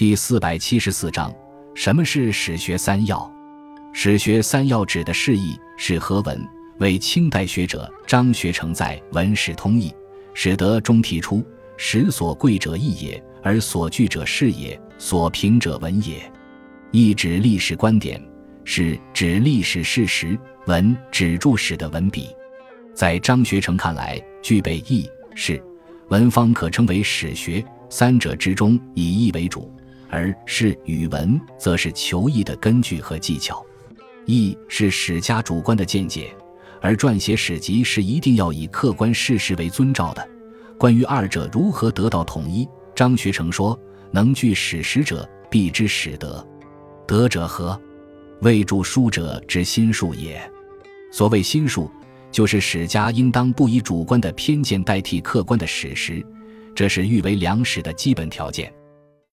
第四百七十四章，什么是史学三要？史学三要指的释义是何文，为清代学者张学成在《文史通义史德》中提出：“史所贵者义也，而所据者事也，所评者文也。”义指历史观点，史指历史事实，文指注史的文笔。在张学成看来，具备义、是、文方可称为史学，三者之中以义为主。而是语文，则是求义的根据和技巧。义是史家主观的见解，而撰写史籍是一定要以客观事实为遵照的。关于二者如何得到统一，张学成说：“能据史实者，必知史德。德者何？未著书者之心术也。所谓心术，就是史家应当不以主观的偏见代替客观的史实，这是誉为良史的基本条件。”